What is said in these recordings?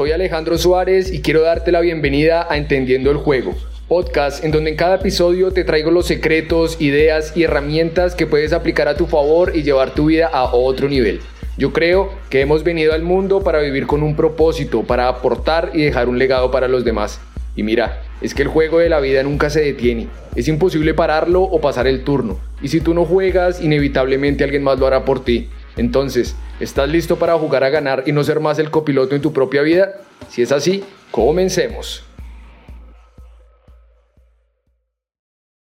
Soy Alejandro Suárez y quiero darte la bienvenida a Entendiendo el Juego, podcast en donde en cada episodio te traigo los secretos, ideas y herramientas que puedes aplicar a tu favor y llevar tu vida a otro nivel. Yo creo que hemos venido al mundo para vivir con un propósito, para aportar y dejar un legado para los demás. Y mira, es que el juego de la vida nunca se detiene. Es imposible pararlo o pasar el turno. Y si tú no juegas, inevitablemente alguien más lo hará por ti. Entonces, ¿estás listo para jugar a ganar y no ser más el copiloto en tu propia vida? Si es así, comencemos.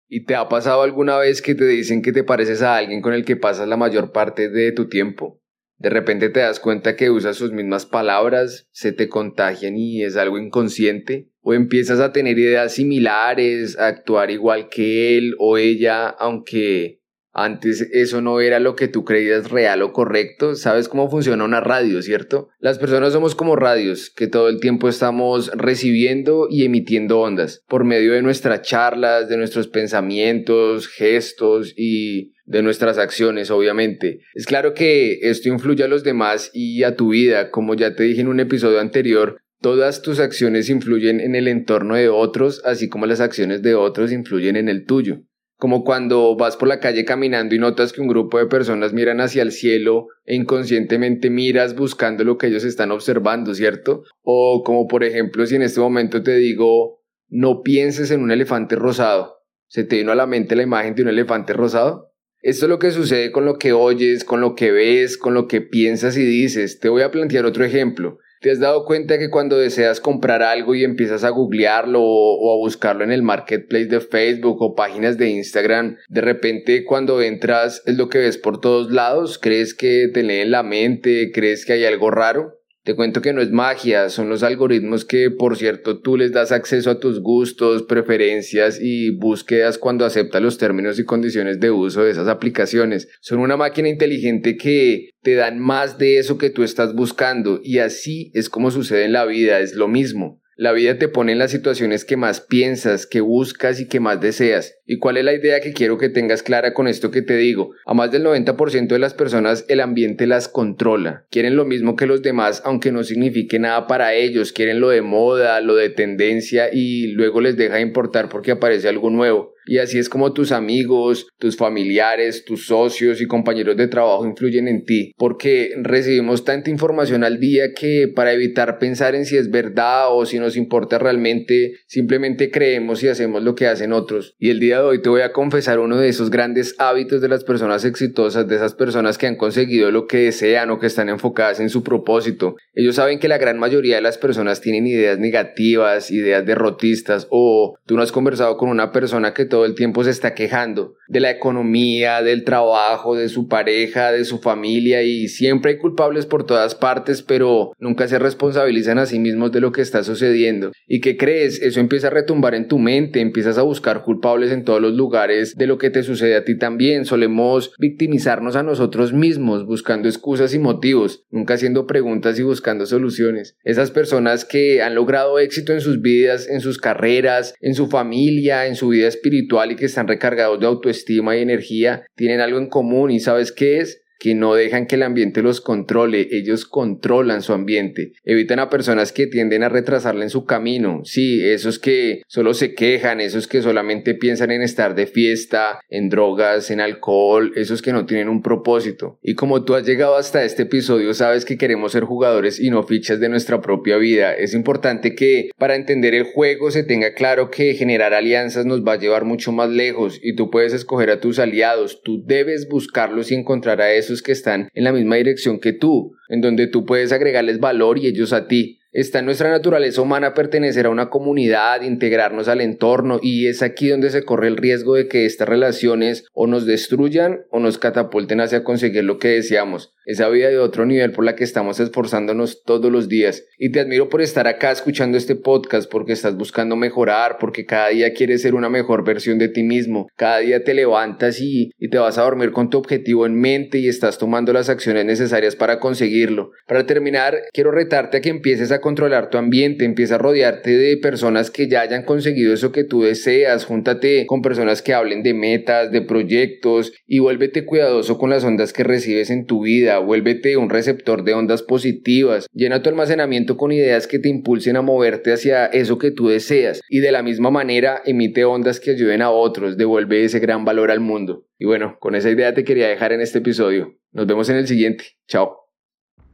¿Y te ha pasado alguna vez que te dicen que te pareces a alguien con el que pasas la mayor parte de tu tiempo? De repente te das cuenta que usas sus mismas palabras, se te contagian y es algo inconsciente, o empiezas a tener ideas similares, a actuar igual que él o ella, aunque antes eso no era lo que tú creías real o correcto. Sabes cómo funciona una radio, ¿cierto? Las personas somos como radios, que todo el tiempo estamos recibiendo y emitiendo ondas por medio de nuestras charlas, de nuestros pensamientos, gestos y de nuestras acciones, obviamente. Es claro que esto influye a los demás y a tu vida, como ya te dije en un episodio anterior, Todas tus acciones influyen en el entorno de otros, así como las acciones de otros influyen en el tuyo como cuando vas por la calle caminando y notas que un grupo de personas miran hacia el cielo e inconscientemente miras buscando lo que ellos están observando, ¿cierto? O como por ejemplo si en este momento te digo, no pienses en un elefante rosado, ¿se te vino a la mente la imagen de un elefante rosado? Esto es lo que sucede con lo que oyes, con lo que ves, con lo que piensas y dices. Te voy a plantear otro ejemplo. ¿Te has dado cuenta que cuando deseas comprar algo y empiezas a googlearlo o, a buscarlo en el marketplace de Facebook o páginas de Instagram, de repente cuando entras es lo que ves por todos lados? ¿Crees que te leen la mente? ¿Crees que hay algo raro? Te cuento que no es magia, son los algoritmos que, por cierto, tú les das acceso a tus gustos, preferencias y búsquedas cuando aceptas los términos y condiciones de uso de esas aplicaciones. Son una máquina inteligente que te dan más de eso que tú estás buscando y así es como sucede en la vida, es lo mismo. La vida te pone en las situaciones que más piensas, que buscas y que más deseas. ¿Y cuál es la idea que quiero que tengas clara con esto que te digo? A más del 90% de las personas el ambiente las controla. Quieren lo mismo que los demás, aunque no signifique nada para ellos. Quieren lo de moda, lo de tendencia y luego les deja de importar porque aparece algo nuevo. Y así es como tus amigos, tus familiares, tus socios y compañeros de trabajo influyen en ti, porque recibimos tanta información al día que para evitar pensar en si es verdad o si nos importa realmente, simplemente creemos y hacemos lo que hacen otros. Y el día de hoy te voy a confesar uno de esos grandes hábitos de las personas exitosas, de esas personas que han conseguido lo que desean o que están enfocadas en su propósito. Ellos saben que la gran mayoría de las personas tienen ideas negativas, ideas derrotistas o tú no has conversado con una persona que todo el tiempo se está quejando de la economía, del trabajo, de su pareja, de su familia y siempre hay culpables por todas partes, pero nunca se responsabilizan a sí mismos de lo que está sucediendo. ¿Y qué crees? Eso empieza a retumbar en tu mente, empiezas a buscar culpables en todos los lugares de lo que te sucede a ti también. Solemos victimizarnos a nosotros mismos buscando excusas y motivos, nunca haciendo preguntas y buscando soluciones. Esas personas que han logrado éxito en sus vidas, en sus carreras, en su familia, en su vida espiritual, y que están recargados de autoestima y energía tienen algo en común y sabes qué es? Que no dejan que el ambiente los controle, ellos controlan su ambiente, evitan a personas que tienden a retrasarle en su camino, sí, esos que solo se quejan, esos que solamente piensan en estar de fiesta, en drogas, en alcohol, esos que no tienen un propósito. Y como tú has llegado hasta este episodio, sabes que queremos ser jugadores y no fichas de nuestra propia vida. Es importante que para entender el juego se tenga claro que generar alianzas nos va a llevar mucho más lejos y tú puedes escoger a tus aliados, tú debes buscarlos y encontrar a esos que están en la misma dirección que tú, en donde tú puedes agregarles valor y ellos a ti. Está en nuestra naturaleza humana pertenecer a una comunidad, integrarnos al entorno y es aquí donde se corre el riesgo de que estas relaciones o nos destruyan o nos catapulten hacia conseguir lo que deseamos esa vida de otro nivel por la que estamos esforzándonos todos los días. Y te admiro por estar acá escuchando este podcast, porque estás buscando mejorar, porque cada día quieres ser una mejor versión de ti mismo. Cada día te levantas y, y te vas a dormir con tu objetivo en mente y estás tomando las acciones necesarias para conseguirlo. Para terminar, quiero retarte a que empieces a controlar tu ambiente, empieza a rodearte de personas que ya hayan conseguido eso que tú deseas, júntate con personas que hablen de metas, de proyectos y vuélvete cuidadoso con las ondas que recibes en tu vida vuélvete un receptor de ondas positivas, llena tu almacenamiento con ideas que te impulsen a moverte hacia eso que tú deseas y de la misma manera emite ondas que ayuden a otros, devuelve ese gran valor al mundo. Y bueno, con esa idea te quería dejar en este episodio. Nos vemos en el siguiente. Chao.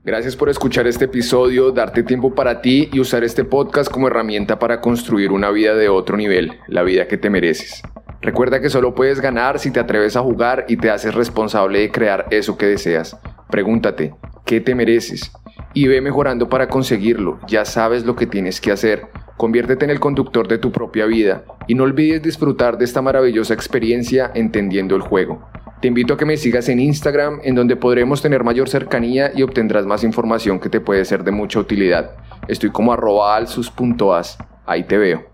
Gracias por escuchar este episodio, darte tiempo para ti y usar este podcast como herramienta para construir una vida de otro nivel, la vida que te mereces. Recuerda que solo puedes ganar si te atreves a jugar y te haces responsable de crear eso que deseas. Pregúntate, ¿qué te mereces? Y ve mejorando para conseguirlo, ya sabes lo que tienes que hacer. Conviértete en el conductor de tu propia vida y no olvides disfrutar de esta maravillosa experiencia entendiendo el juego. Te invito a que me sigas en Instagram, en donde podremos tener mayor cercanía y obtendrás más información que te puede ser de mucha utilidad. Estoy como arroba alsus.as. Ahí te veo.